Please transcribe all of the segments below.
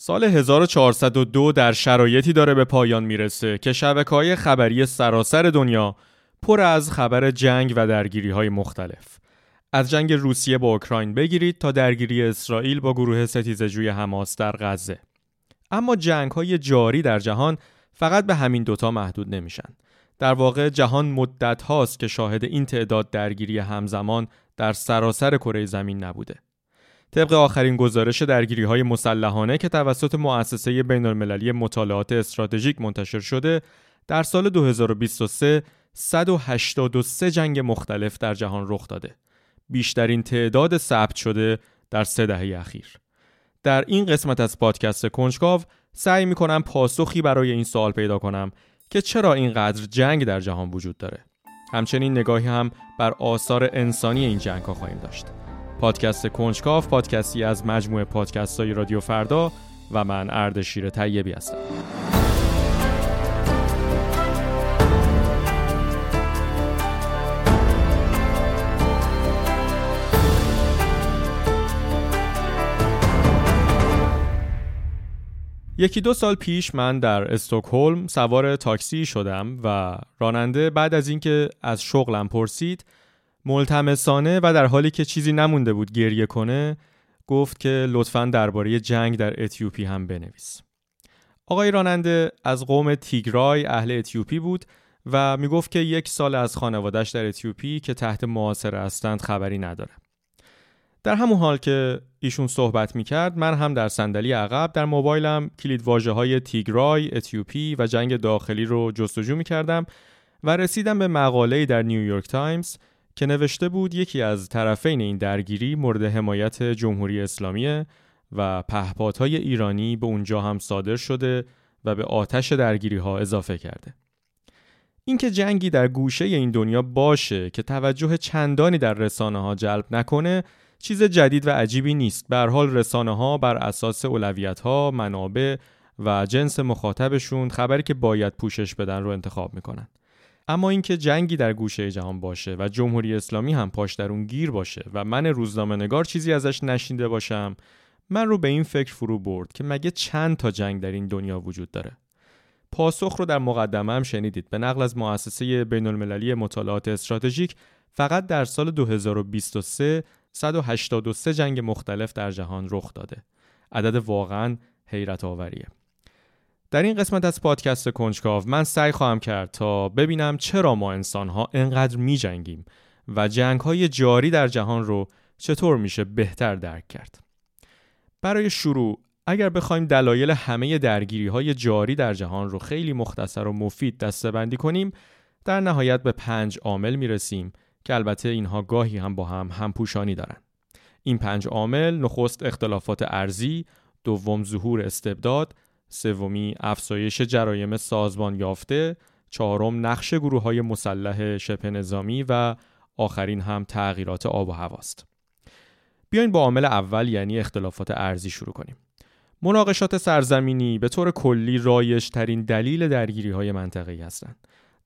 سال 1402 در شرایطی داره به پایان می‌رسه که شبکه های خبری سراسر دنیا پر از خبر جنگ و درگیری های مختلف. از جنگ روسیه با اوکراین بگیرید تا درگیری اسرائیل با گروه ستیزجوی حماس در غزه. اما جنگ های جاری در جهان فقط به همین دوتا محدود نمیشن. در واقع جهان مدت هاست که شاهد این تعداد درگیری همزمان در سراسر کره زمین نبوده. طبق آخرین گزارش درگیری های مسلحانه که توسط مؤسسه بین المللی مطالعات استراتژیک منتشر شده در سال 2023 183 جنگ مختلف در جهان رخ داده. بیشترین تعداد ثبت شده در سه دهه اخیر. در این قسمت از پادکست کنجکاو سعی می کنم پاسخی برای این سوال پیدا کنم که چرا اینقدر جنگ در جهان وجود داره. همچنین نگاهی هم بر آثار انسانی این جنگ ها خواهیم داشت. پادکست کنجکاف پادکستی از مجموعه پادکست های رادیو فردا و من اردشیر طیبی هستم. یکی دو سال پیش من در استکهلم سوار تاکسی شدم و راننده بعد از اینکه از شغلم پرسید ملتمسانه و در حالی که چیزی نمونده بود گریه کنه گفت که لطفا درباره جنگ در اتیوپی هم بنویس. آقای راننده از قوم تیگرای اهل اتیوپی بود و می‌گفت که یک سال از خانوادش در اتیوپی که تحت محاصره هستند خبری نداره. در همون حال که ایشون صحبت می‌کرد من هم در صندلی عقب در موبایلم کلید واژه های تیگرای، اتیوپی و جنگ داخلی رو جستجو می‌کردم و رسیدم به مقاله‌ای در نیویورک تایمز که نوشته بود یکی از طرفین این درگیری مورد حمایت جمهوری اسلامی و پهپادهای ایرانی به اونجا هم صادر شده و به آتش درگیری ها اضافه کرده. اینکه جنگی در گوشه این دنیا باشه که توجه چندانی در رسانه ها جلب نکنه چیز جدید و عجیبی نیست. به حال رسانه ها بر اساس اولویت ها، منابع و جنس مخاطبشون خبری که باید پوشش بدن رو انتخاب می‌کنن. اما اینکه جنگی در گوشه جهان باشه و جمهوری اسلامی هم پاش در اون گیر باشه و من روزنامه نگار چیزی ازش نشینده باشم من رو به این فکر فرو برد که مگه چند تا جنگ در این دنیا وجود داره. پاسخ رو در مقدمه هم شنیدید. به نقل از مؤسسه بین المللی مطالعات استراتژیک فقط در سال 2023 183 جنگ مختلف در جهان رخ داده. عدد واقعا حیرت آوریه در این قسمت از پادکست کنجکاو من سعی خواهم کرد تا ببینم چرا ما انسانها انقدر می جنگیم و جنگ های جاری در جهان رو چطور میشه بهتر درک کرد. برای شروع اگر بخوایم دلایل همه درگیری های جاری در جهان رو خیلی مختصر و مفید دستبندی کنیم در نهایت به پنج عامل می رسیم که البته اینها گاهی هم با هم همپوشانی دارن. این پنج عامل نخست اختلافات ارزی، دوم ظهور استبداد، سومی افزایش جرایم سازمان یافته، چهارم نقش گروه های مسلح شبه نظامی و آخرین هم تغییرات آب و هواست. بیاین با عامل اول یعنی اختلافات ارزی شروع کنیم. مناقشات سرزمینی به طور کلی رایج ترین دلیل درگیری های منطقه‌ای هستند.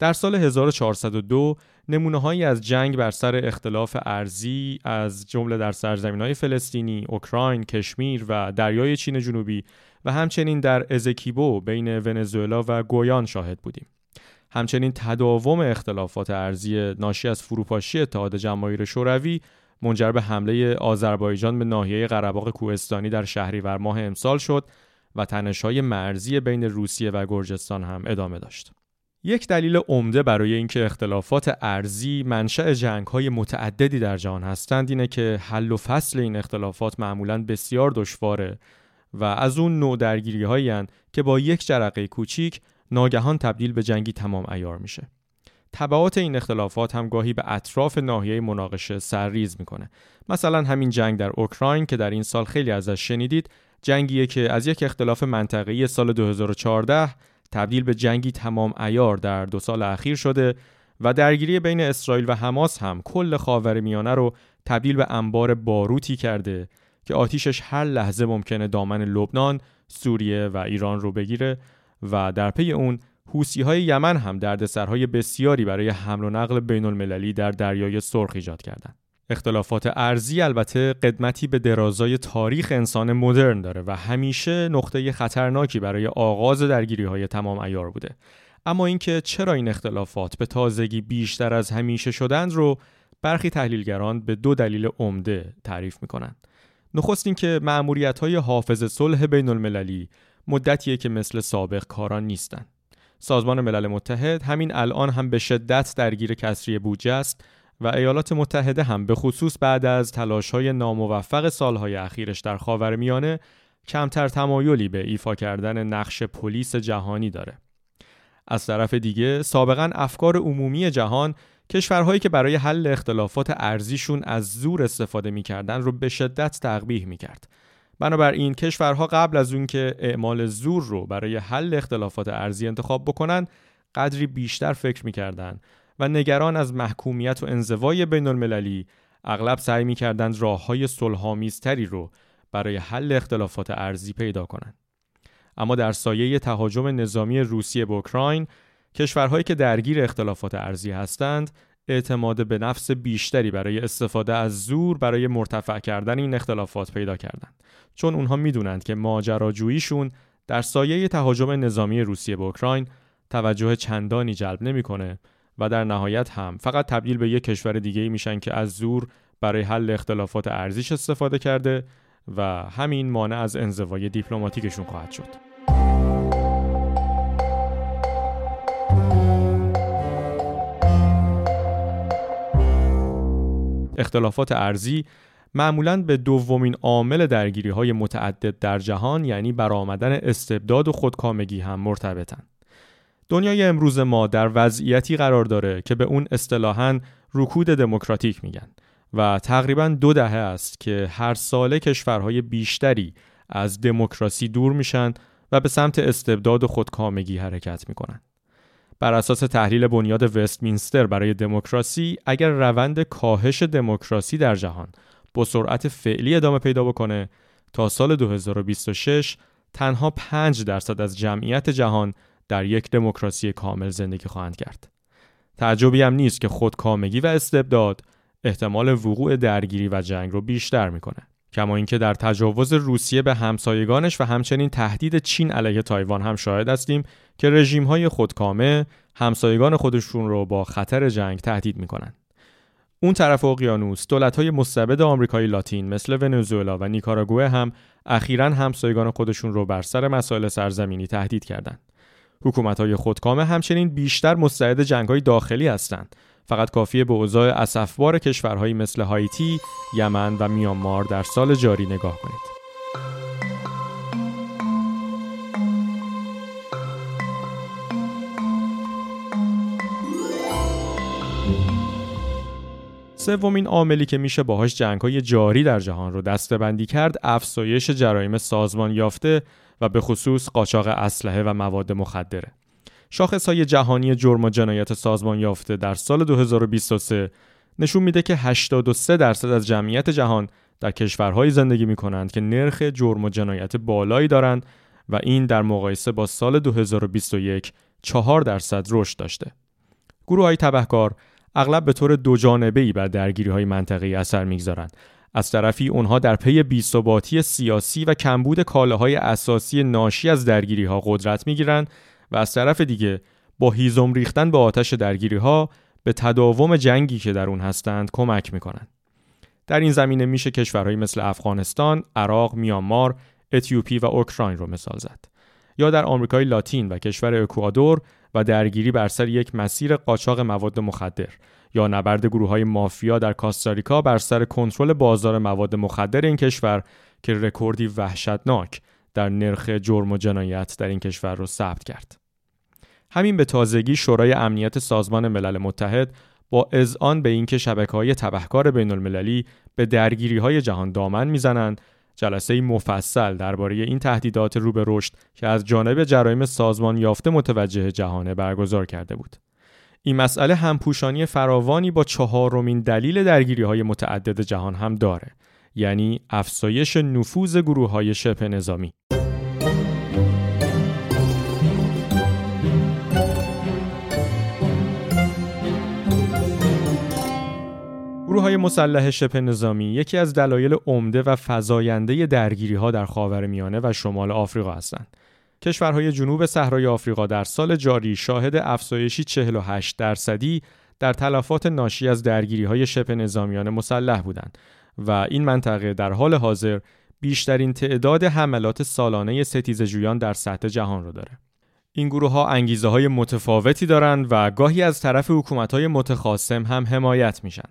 در سال 1402 نمونه هایی از جنگ بر سر اختلاف ارزی از جمله در سرزمین های فلسطینی، اوکراین، کشمیر و دریای چین جنوبی و همچنین در ازکیبو بین ونزوئلا و گویان شاهد بودیم. همچنین تداوم اختلافات ارزی ناشی از فروپاشی اتحاد جماهیر شوروی منجر به حمله آذربایجان به ناحیه قره‌باغ کوهستانی در شهریور ماه امسال شد و تنش‌های مرزی بین روسیه و گرجستان هم ادامه داشت. یک دلیل عمده برای اینکه اختلافات ارزی منشأ جنگ‌های متعددی در جهان هستند اینه که حل و فصل این اختلافات معمولاً بسیار دشواره و از اون نوع درگیری هایی که با یک جرقه کوچیک ناگهان تبدیل به جنگی تمام ایار میشه. تبعات این اختلافات هم گاهی به اطراف ناحیه مناقشه سرریز می‌کنه. مثلا همین جنگ در اوکراین که در این سال خیلی ازش شنیدید، جنگیه که از یک اختلاف منطقه‌ای سال 2014 تبدیل به جنگی تمام ایار در دو سال اخیر شده و درگیری بین اسرائیل و حماس هم کل خاورمیانه رو تبدیل به انبار باروتی کرده که آتیشش هر لحظه ممکنه دامن لبنان، سوریه و ایران رو بگیره و در پی اون حوسی های یمن هم دردسرهای بسیاری برای حمل و نقل بین المللی در دریای سرخ ایجاد کردند. اختلافات ارزی البته قدمتی به درازای تاریخ انسان مدرن داره و همیشه نقطه خطرناکی برای آغاز درگیری های تمام ایار بوده اما اینکه چرا این اختلافات به تازگی بیشتر از همیشه شدند رو برخی تحلیلگران به دو دلیل عمده تعریف می‌کنند. نخست اینکه مأموریت های حافظ صلح بین المللی مدتیه که مثل سابق کاران نیستند. سازمان ملل متحد همین الان هم به شدت درگیر کسری بودجه است و ایالات متحده هم به خصوص بعد از تلاش های ناموفق سالهای اخیرش در خاورمیانه کمتر تمایلی به ایفا کردن نقش پلیس جهانی داره. از طرف دیگه سابقا افکار عمومی جهان کشورهایی که برای حل اختلافات ارزیشون از زور استفاده می‌کردن رو به شدت تقبیح می‌کرد. بنابراین کشورها قبل از اون که اعمال زور رو برای حل اختلافات ارزی انتخاب بکنن قدری بیشتر فکر می‌کردن و نگران از محکومیت و انزوای بین المللی اغلب سعی می‌کردند راه های صلحآمیزتری رو برای حل اختلافات ارزی پیدا کنند. اما در سایه تهاجم نظامی روسیه به اوکراین کشورهایی که درگیر اختلافات ارزی هستند اعتماد به نفس بیشتری برای استفاده از زور برای مرتفع کردن این اختلافات پیدا کردند چون اونها می‌دونند که ماجراجوییشون در سایه تهاجم نظامی روسیه به اوکراین توجه چندانی جلب نمی‌کنه و در نهایت هم فقط تبدیل به یک کشور دیگه میشن که از زور برای حل اختلافات ارزیش استفاده کرده و همین مانع از انزوای دیپلماتیکشون خواهد شد. اختلافات ارزی معمولا به دومین عامل درگیری های متعدد در جهان یعنی برآمدن استبداد و خودکامگی هم مرتبطن. دنیای امروز ما در وضعیتی قرار داره که به اون اصطلاحاً رکود دموکراتیک میگن و تقریبا دو دهه است که هر ساله کشورهای بیشتری از دموکراسی دور میشن و به سمت استبداد و خودکامگی حرکت می‌کنن. بر اساس تحلیل بنیاد وستمینستر برای دموکراسی اگر روند کاهش دموکراسی در جهان با سرعت فعلی ادامه پیدا بکنه تا سال 2026 تنها 5 درصد از جمعیت جهان در یک دموکراسی کامل زندگی خواهند کرد. تعجبی هم نیست که خودکامگی و استبداد احتمال وقوع درگیری و جنگ رو بیشتر می‌کنه. کما اینکه در تجاوز روسیه به همسایگانش و همچنین تهدید چین علیه تایوان هم شاهد هستیم که رژیم های خودکامه همسایگان خودشون رو با خطر جنگ تهدید می‌کنن. اون طرف اقیانوس دولت های مستبد آمریکای لاتین مثل ونزوئلا و نیکاراگوئه هم اخیرا همسایگان خودشون رو بر سر مسائل سرزمینی تهدید کردند. حکومت های خودکامه همچنین بیشتر مستعد جنگ های داخلی هستند فقط کافیه به اوضاع اسفبار کشورهایی مثل هایتی، یمن و میانمار در سال جاری نگاه کنید. سومین عاملی که میشه باهاش جنگ‌های جاری در جهان رو دستبندی کرد افزایش جرایم سازمان یافته و به خصوص قاچاق اسلحه و مواد مخدره. شاخص های جهانی جرم و جنایت سازمان یافته در سال 2023 نشون میده که 83 درصد از جمعیت جهان در کشورهایی زندگی می کنند که نرخ جرم و جنایت بالایی دارند و این در مقایسه با سال 2021 4 درصد رشد داشته. گروه های تبهکار اغلب به طور دو جانبه ای بر درگیری های منطقی اثر می‌گذارند. از طرفی اونها در پی بیثباتی سیاسی و کمبود کالاهای اساسی ناشی از درگیری ها قدرت می‌گیرند و از طرف دیگه با هیزم ریختن به آتش درگیری ها به تداوم جنگی که در اون هستند کمک می‌کنند. در این زمینه میشه کشورهایی مثل افغانستان، عراق، میانمار، اتیوپی و اوکراین رو مثال زد. یا در آمریکای لاتین و کشور اکوادور و درگیری بر سر یک مسیر قاچاق مواد مخدر یا نبرد گروه های مافیا در کاستاریکا بر سر کنترل بازار مواد مخدر این کشور که رکوردی وحشتناک در نرخ جرم و جنایت در این کشور رو ثبت کرد. همین به تازگی شورای امنیت سازمان ملل متحد با اذعان به اینکه های تبهکار بین المللی به درگیری های جهان دامن می‌زنند جلسه مفصل درباره این تهدیدات رو به رشد که از جانب جرایم سازمان یافته متوجه جهانه برگزار کرده بود. این مسئله همپوشانی فراوانی با چهارمین دلیل درگیری های متعدد جهان هم داره یعنی افزایش نفوذ گروه های شبه نظامی. گروه های مسلح شبه نظامی یکی از دلایل عمده و فزاینده درگیری ها در خاور میانه و شمال آفریقا هستند. کشورهای جنوب صحرای آفریقا در سال جاری شاهد افزایشی 48 درصدی در تلفات ناشی از درگیری های شبه نظامیان مسلح بودند و این منطقه در حال حاضر بیشترین تعداد حملات سالانه ستیز جویان در سطح جهان را داره. این گروه ها انگیزه های متفاوتی دارند و گاهی از طرف حکومت های متخاصم هم حمایت میشن.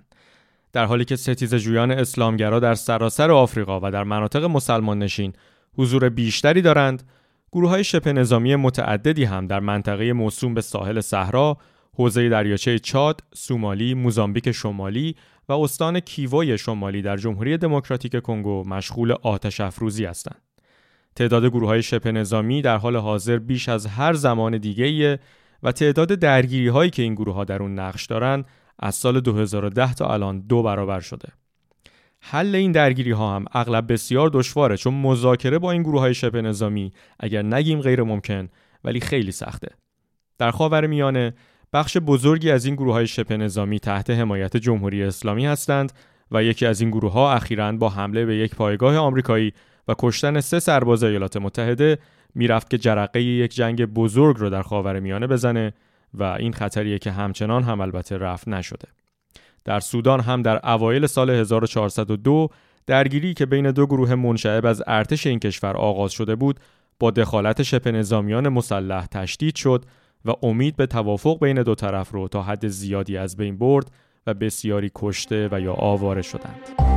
در حالی که ستیز جویان اسلامگرا در سراسر آفریقا و در مناطق مسلمان نشین حضور بیشتری دارند، گروه های شبه نظامی متعددی هم در منطقه موسوم به ساحل صحرا، حوزه دریاچه چاد، سومالی، موزامبیک شمالی و استان کیووی شمالی در جمهوری دموکراتیک کنگو مشغول آتش افروزی هستند. تعداد گروه های شبه نظامی در حال حاضر بیش از هر زمان دیگه و تعداد درگیری هایی که این گروه ها در اون نقش دارن از سال 2010 تا الان دو برابر شده. حل این درگیری ها هم اغلب بسیار دشواره چون مذاکره با این گروه های شبه نظامی اگر نگیم غیر ممکن ولی خیلی سخته. در خاور میانه بخش بزرگی از این گروه های شبه نظامی تحت حمایت جمهوری اسلامی هستند و یکی از این گروه ها اخیراً با حمله به یک پایگاه آمریکایی و کشتن سه سرباز ایالات متحده می‌رفت که جرقه یک جنگ بزرگ رو در خاور میانه بزنه و این خطریه که همچنان هم البته رفت نشده. در سودان هم در اوایل سال 1402 درگیری که بین دو گروه منشعب از ارتش این کشور آغاز شده بود با دخالت شبه نظامیان مسلح تشدید شد و امید به توافق بین دو طرف رو تا حد زیادی از بین برد و بسیاری کشته و یا آواره شدند.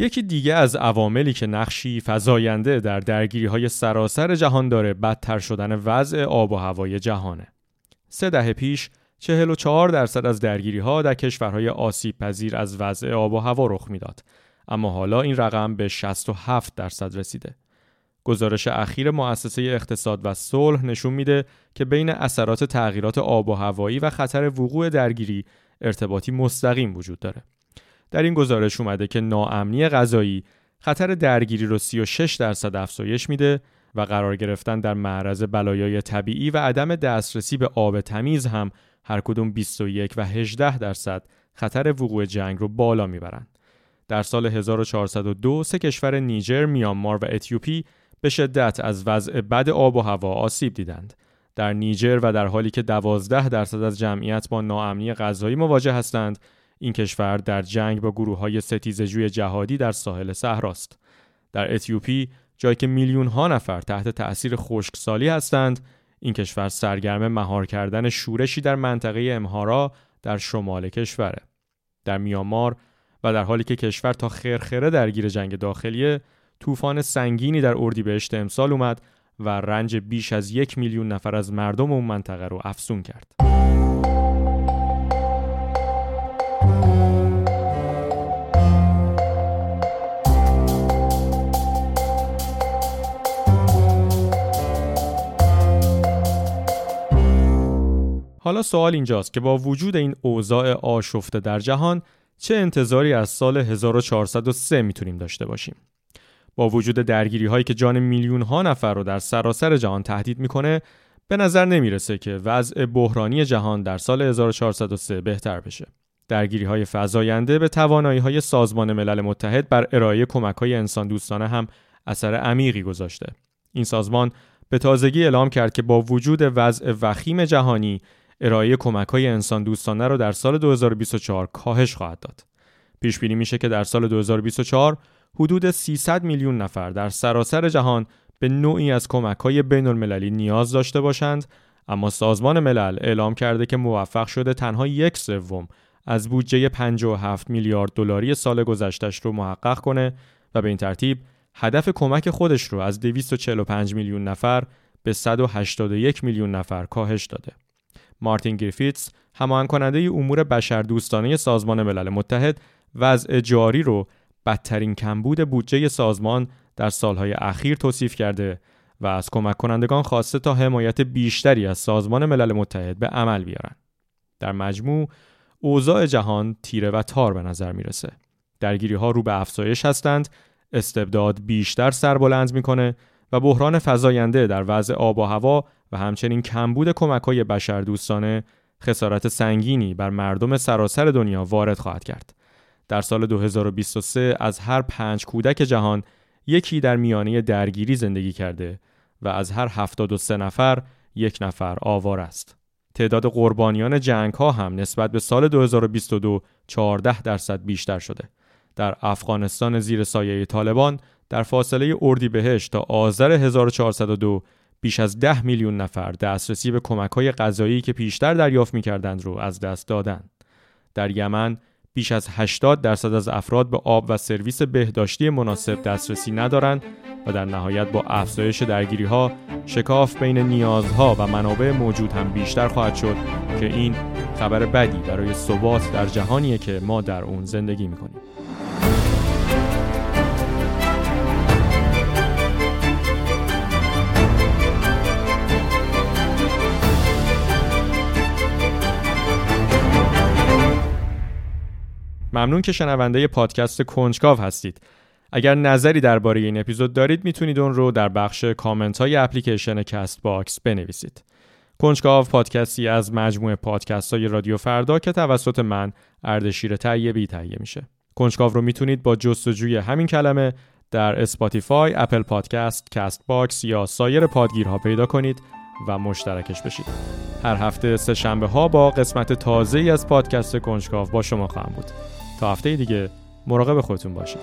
یکی دیگه از عواملی که نقشی فزاینده در درگیری های سراسر جهان داره بدتر شدن وضع آب و هوای جهانه. سه دهه پیش 44 درصد از درگیری ها در کشورهای آسیب پذیر از وضع آب و هوا رخ می‌داد اما حالا این رقم به 67 درصد رسیده. گزارش اخیر مؤسسه اقتصاد و صلح نشون میده که بین اثرات تغییرات آب و هوایی و خطر وقوع درگیری ارتباطی مستقیم وجود داره. در این گزارش اومده که ناامنی غذایی خطر درگیری رو 36 درصد افزایش میده و قرار گرفتن در معرض بلایای طبیعی و عدم دسترسی به آب تمیز هم هر کدوم 21 و 18 درصد خطر وقوع جنگ رو بالا می‌برند. در سال 1402 سه کشور نیجر، میانمار و اتیوپی به شدت از وضع بد آب و هوا آسیب دیدند. در نیجر و در حالی که 12 درصد از جمعیت با ناامنی غذایی مواجه هستند، این کشور در جنگ با گروه های ستیزجوی جهادی در ساحل صحراست. در اتیوپی جایی که میلیون ها نفر تحت تأثیر خشکسالی هستند، این کشور سرگرم مهار کردن شورشی در منطقه امهارا در شمال کشوره. در میامار و در حالی که کشور تا خرخره درگیر جنگ داخلیه، طوفان سنگینی در اردیبهشت امسال اومد و رنج بیش از یک میلیون نفر از مردم اون منطقه رو افزون کرد. حالا سوال اینجاست که با وجود این اوضاع آشفته در جهان چه انتظاری از سال 1403 می‌تونیم داشته باشیم؟ با وجود درگیری هایی که جان میلیون ها نفر رو در سراسر جهان تهدید می‌کنه به نظر نمی‌رسه که وضع بحرانی جهان در سال 1403 بهتر بشه. درگیری های فزاینده به توانایی های سازمان ملل متحد بر ارائه کمک های انسان دوستانه هم اثر عمیقی گذاشته. این سازمان به تازگی اعلام کرد که با وجود وضع وخیم جهانی ارائه کمک های انسان دوستانه را در سال 2024 کاهش خواهد داد. پیش بینی میشه که در سال 2024 حدود 300 میلیون نفر در سراسر جهان به نوعی از کمک های بین المللی نیاز داشته باشند اما سازمان ملل اعلام کرده که موفق شده تنها یک سوم از بودجه 57 میلیارد دلاری سال گذشتش رو محقق کنه و به این ترتیب هدف کمک خودش رو از 245 میلیون نفر به 181 میلیون نفر کاهش داده. مارتین گریفیتس هماهنگ کننده امور بشردوستانه سازمان ملل متحد وضع جاری رو بدترین کمبود بودجه سازمان در سالهای اخیر توصیف کرده و از کمک کنندگان خواسته تا حمایت بیشتری از سازمان ملل متحد به عمل بیارن. در مجموع اوضاع جهان تیره و تار به نظر می‌رسه. درگیری ها رو به افزایش هستند، استبداد بیشتر سربلند می‌کنه و بحران فزاینده در وضع آب و هوا و همچنین کمبود کمک های بشر دوستانه خسارت سنگینی بر مردم سراسر دنیا وارد خواهد کرد. در سال 2023 از هر پنج کودک جهان یکی در میانه درگیری زندگی کرده و از هر 73 نفر یک نفر آوار است. تعداد قربانیان جنگ ها هم نسبت به سال 2022 14 درصد بیشتر شده. در افغانستان زیر سایه طالبان در فاصله اردیبهشت تا آذر 1402 بیش از 10 میلیون نفر دسترسی به کمک های غذایی که پیشتر دریافت می‌کردند رو از دست دادند. در یمن بیش از 80 درصد از افراد به آب و سرویس بهداشتی مناسب دسترسی ندارند و در نهایت با افزایش درگیری ها شکاف بین نیازها و منابع موجود هم بیشتر خواهد شد که این خبر بدی برای ثبات در جهانیه که ما در اون زندگی می‌کنیم. ممنون که شنونده پادکست کنجکاو هستید. اگر نظری درباره این اپیزود دارید می‌تونید اون رو در بخش کامنت های اپلیکیشن Castbox بنویسید. کنجکاو پادکستی از مجموعه پادکست های رادیو فردا که توسط من اردشیر طیبی تهیه میشه. کنجکاو رو می‌تونید با جستجوی همین کلمه در اسپاتیفای، اپل پادکست، Castbox یا سایر پادگیرها پیدا کنید و مشترکش بشید. هر هفته سه شنبه ها با قسمت تازه ای از پادکست کنجکاو با شما خواهم بود. تا هفته دیگه مراقب خودتون باشید.